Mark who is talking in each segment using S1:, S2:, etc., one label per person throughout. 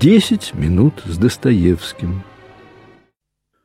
S1: Десять минут с Достоевским.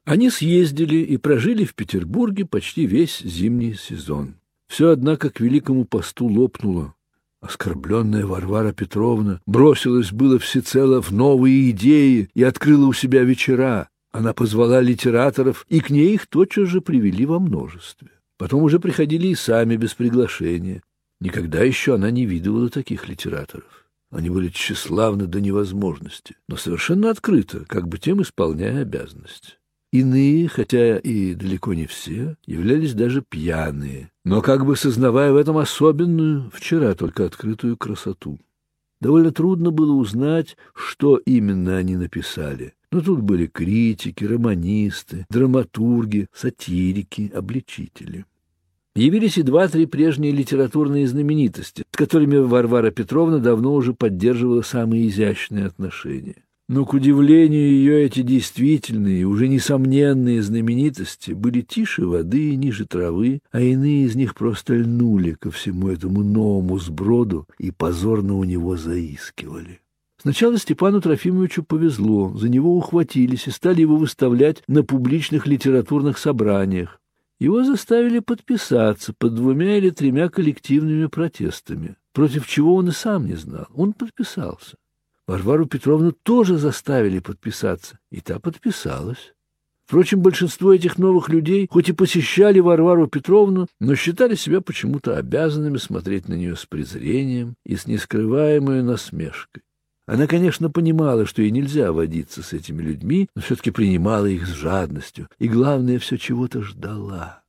S1: Они съездили и прожили в Петербурге почти весь зимний сезон. Все, однако, к великому посту лопнуло. Оскорбленная Варвара Петровна бросилась было всецело в новые идеи и открыла у себя вечера. Она позвала литераторов, и к ней их тотчас же привели во множестве. Потом уже приходили и сами без приглашения. Никогда еще она не видывала таких литераторов. Они были тщеславны до невозможности, но совершенно открыто, как бы тем исполняя обязанность. Иные, хотя и далеко не все, являлись даже пьяные, но как бы сознавая в этом особенную, вчера только открытую красоту. Довольно трудно было узнать, что именно они написали. Но тут были критики, романисты, драматурги, сатирики, обличители. Явились и два-три прежние литературные знаменитости, с которыми Варвара Петровна давно уже поддерживала самые изящные отношения. Но, к удивлению ее, эти действительные, уже несомненные знаменитости были тише воды и ниже травы, а иные из них просто льнули ко всему этому новому сброду и позорно у него заискивали. Сначала Степану Трофимовичу повезло, за него ухватились и стали его выставлять на публичных литературных собраниях. Его заставили подписаться под двумя или тремя коллективными протестами, против чего он и сам не знал. Он подписался. Варвару Петровну тоже заставили подписаться, и та подписалась. Впрочем, большинство этих новых людей, хоть и посещали Варвару Петровну, но считали себя почему-то обязанными смотреть на нее с презрением и с нескрываемой насмешкой. Она, конечно, понимала, что ей нельзя водиться с этими людьми, но все-таки принимала их с жадностью, и, главное, все чего-то ждала.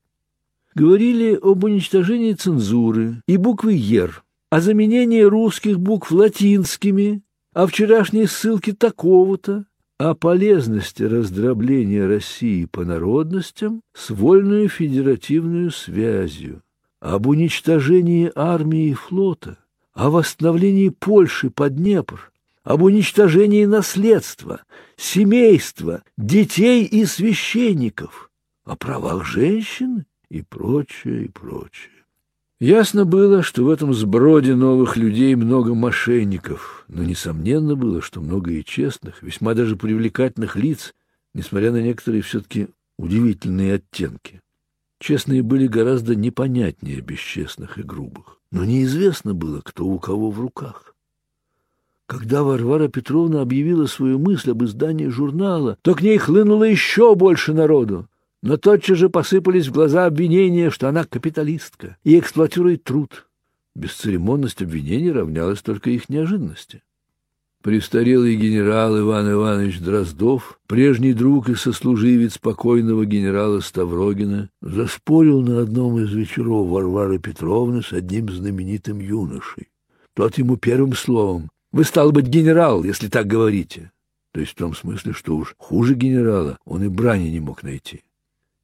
S1: Говорили об уничтожении цензуры и буквы «ер», о заменении русских букв латинскими, о вчерашней ссылке такого-то, о полезности раздробления России по народностям с вольную федеративную связью, об уничтожении армии и флота, о восстановлении Польши под Днепр, об уничтожении наследства, семейства, детей и священников, о правах женщин и прочее, и прочее. Ясно было, что в этом сброде новых людей много мошенников, но несомненно было, что много и честных, весьма даже привлекательных лиц, несмотря на некоторые все-таки удивительные оттенки. Честные были гораздо непонятнее бесчестных и грубых, но неизвестно было, кто у кого в руках. Когда Варвара Петровна объявила свою мысль об издании журнала, то к ней хлынуло еще больше народу но тотчас же посыпались в глаза обвинения, что она капиталистка и эксплуатирует труд. Бесцеремонность обвинений равнялась только их неожиданности. Престарелый генерал Иван Иванович Дроздов, прежний друг и сослуживец покойного генерала Ставрогина, заспорил на одном из вечеров Варвары Петровны с одним знаменитым юношей. Тот ему первым словом «Вы, стал быть, генерал, если так говорите». То есть в том смысле, что уж хуже генерала он и брани не мог найти.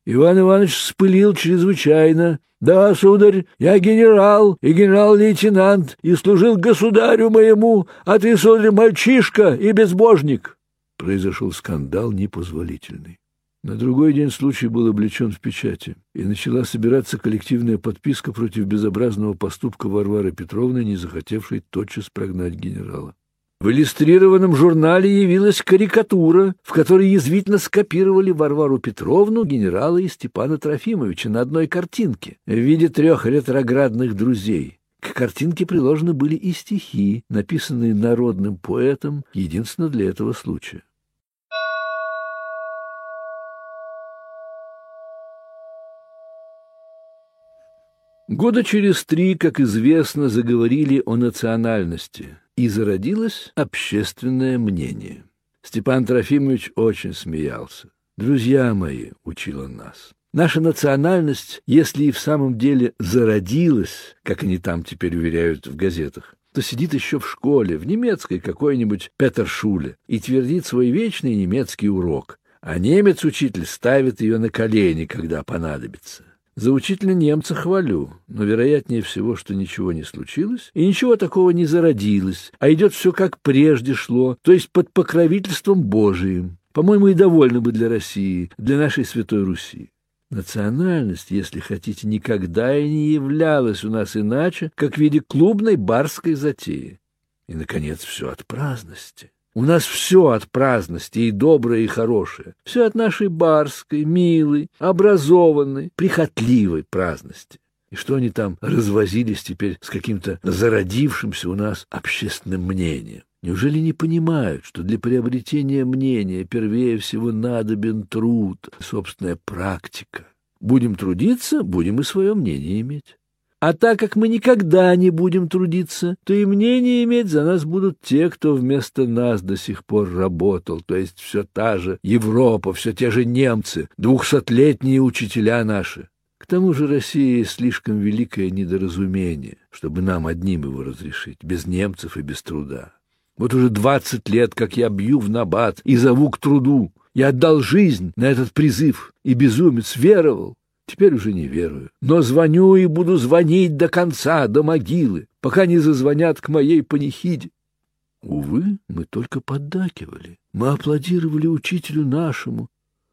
S1: Иван Иванович вспылил чрезвычайно. «Да, сударь, я генерал и генерал-лейтенант, и служил государю моему, а ты, сударь, мальчишка и безбожник!» Произошел скандал непозволительный. На другой день случай был облечен в печати, и начала собираться коллективная подписка против безобразного поступка Варвары Петровны, не захотевшей тотчас прогнать генерала. В иллюстрированном журнале явилась карикатура, в которой язвительно скопировали Варвару Петровну, генерала и Степана Трофимовича на одной картинке в виде трех ретроградных друзей. К картинке приложены были и стихи, написанные народным поэтом единственно для этого случая. Года через три, как известно, заговорили о национальности – и зародилось общественное мнение. Степан Трофимович очень смеялся. «Друзья мои», — учил он нас, — «наша национальность, если и в самом деле зародилась, как они там теперь уверяют в газетах, то сидит еще в школе, в немецкой какой-нибудь Петершуле, и твердит свой вечный немецкий урок, а немец-учитель ставит ее на колени, когда понадобится. За учителя немца хвалю, но вероятнее всего, что ничего не случилось и ничего такого не зародилось, а идет все как прежде шло, то есть под покровительством Божиим. По-моему, и довольно бы для России, для нашей Святой Руси. Национальность, если хотите, никогда и не являлась у нас иначе, как в виде клубной барской затеи. И, наконец, все от праздности. У нас все от праздности, и доброе, и хорошее. Все от нашей барской, милой, образованной, прихотливой праздности. И что они там развозились теперь с каким-то зародившимся у нас общественным мнением? Неужели не понимают, что для приобретения мнения первее всего надобен труд, собственная практика? Будем трудиться, будем и свое мнение иметь. А так как мы никогда не будем трудиться, то и мнение иметь за нас будут те, кто вместо нас до сих пор работал, то есть все та же Европа, все те же немцы, двухсотлетние учителя наши. К тому же Россия слишком великое недоразумение, чтобы нам одним его разрешить, без немцев и без труда. Вот уже двадцать лет, как я бью в набат и зову к труду. Я отдал жизнь на этот призыв, и безумец веровал, Теперь уже не верую. Но звоню и буду звонить до конца, до могилы, пока не зазвонят к моей панихиде. Увы, мы только поддакивали. Мы аплодировали учителю нашему.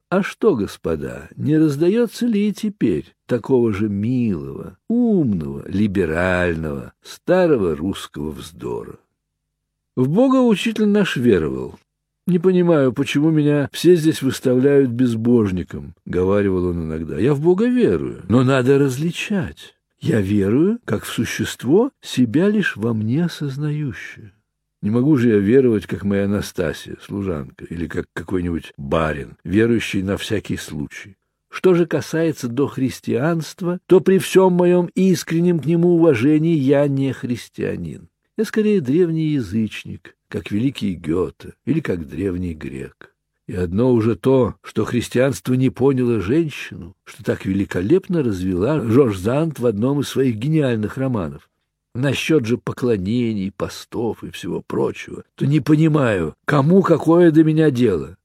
S1: А что, господа, не раздается ли и теперь такого же милого, умного, либерального, старого русского вздора? В Бога учитель наш веровал, «Не понимаю, почему меня все здесь выставляют безбожником», — говаривал он иногда. «Я в Бога верую, но надо различать. Я верую, как в существо, себя лишь во мне осознающее. Не могу же я веровать, как моя Анастасия, служанка, или как какой-нибудь барин, верующий на всякий случай. Что же касается до христианства, то при всем моем искреннем к нему уважении я не христианин. Я скорее древний язычник, как великий Гёте или как древний грек. И одно уже то, что христианство не поняло женщину, что так великолепно развела Жорж Зант в одном из своих гениальных романов. Насчет же поклонений, постов и всего прочего, то не понимаю, кому какое до меня дело.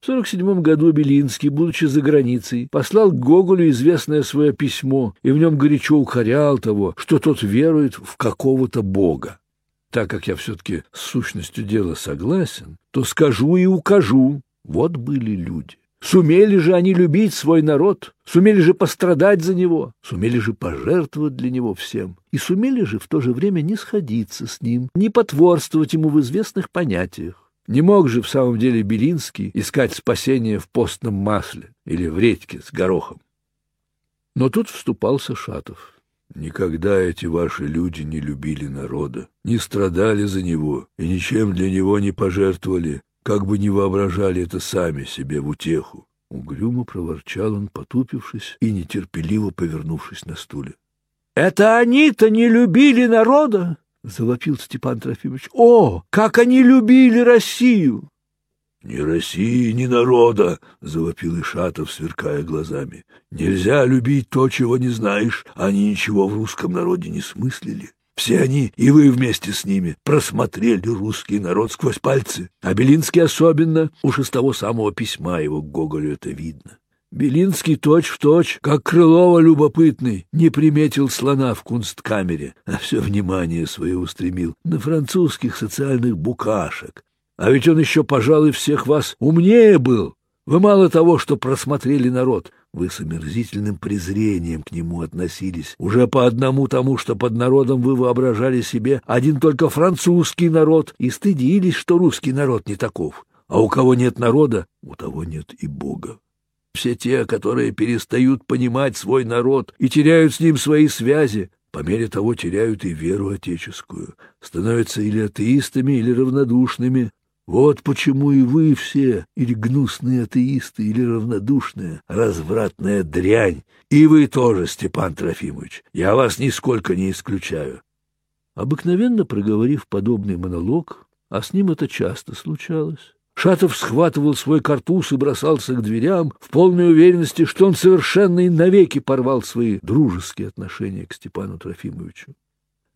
S1: В 47 году Белинский, будучи за границей, послал Гоголю известное свое письмо и в нем горячо укорял того, что тот верует в какого-то бога так как я все-таки с сущностью дела согласен, то скажу и укажу. Вот были люди. Сумели же они любить свой народ, сумели же пострадать за него, сумели же пожертвовать для него всем, и сумели же в то же время не сходиться с ним, не потворствовать ему в известных понятиях. Не мог же в самом деле Белинский искать спасение в постном масле или в редьке с горохом. Но тут вступался Шатов. Никогда эти ваши люди не любили народа, не страдали за него и ничем для него не пожертвовали, как бы ни воображали это сами себе в утеху. Угрюмо проворчал он, потупившись и нетерпеливо повернувшись на стуле. — Это они-то не любили народа? — завопил Степан Трофимович. — О, как они любили Россию! «Ни России, ни народа!» — завопил Ишатов, сверкая глазами. «Нельзя любить то, чего не знаешь. Они ничего в русском народе не смыслили. Все они, и вы вместе с ними, просмотрели русский народ сквозь пальцы. А Белинский особенно, уж из того самого письма его к Гоголю это видно. Белинский точь-в-точь, как Крылова любопытный, не приметил слона в кунсткамере, а все внимание свое устремил на французских социальных букашек, а ведь он еще, пожалуй, всех вас умнее был. Вы мало того, что просмотрели народ, вы с омерзительным презрением к нему относились. Уже по одному тому, что под народом вы воображали себе один только французский народ и стыдились, что русский народ не таков. А у кого нет народа, у того нет и Бога. Все те, которые перестают понимать свой народ и теряют с ним свои связи, по мере того теряют и веру отеческую, становятся или атеистами, или равнодушными, вот почему и вы все, или гнусные атеисты, или равнодушная, развратная дрянь. И вы тоже, Степан Трофимович. Я вас нисколько не исключаю. Обыкновенно проговорив подобный монолог, а с ним это часто случалось, Шатов схватывал свой картуз и бросался к дверям в полной уверенности, что он совершенно и навеки порвал свои дружеские отношения к Степану Трофимовичу.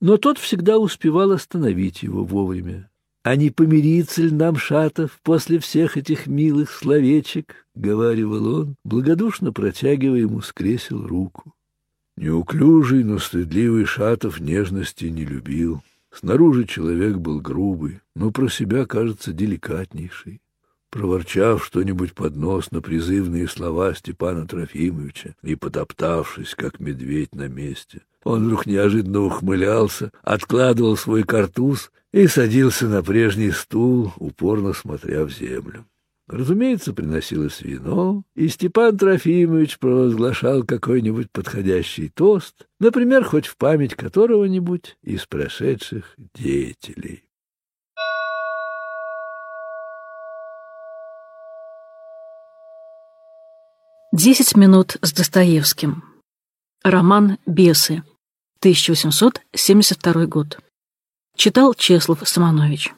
S1: Но тот всегда успевал остановить его вовремя. А не помириться ли нам, Шатов, после всех этих милых словечек? — говаривал он, благодушно протягивая ему с кресел руку. Неуклюжий, но стыдливый Шатов нежности не любил. Снаружи человек был грубый, но про себя, кажется, деликатнейший. Проворчав что-нибудь под нос на призывные слова Степана Трофимовича и потоптавшись, как медведь на месте. Он вдруг неожиданно ухмылялся, откладывал свой картуз и садился на прежний стул, упорно смотря в землю. Разумеется, приносилось вино, и Степан Трофимович провозглашал какой-нибудь подходящий тост, например, хоть в память которого-нибудь из прошедших деятелей.
S2: Десять минут с Достоевским. Роман «Бесы», 1872 год. Читал Чеслов Самонович.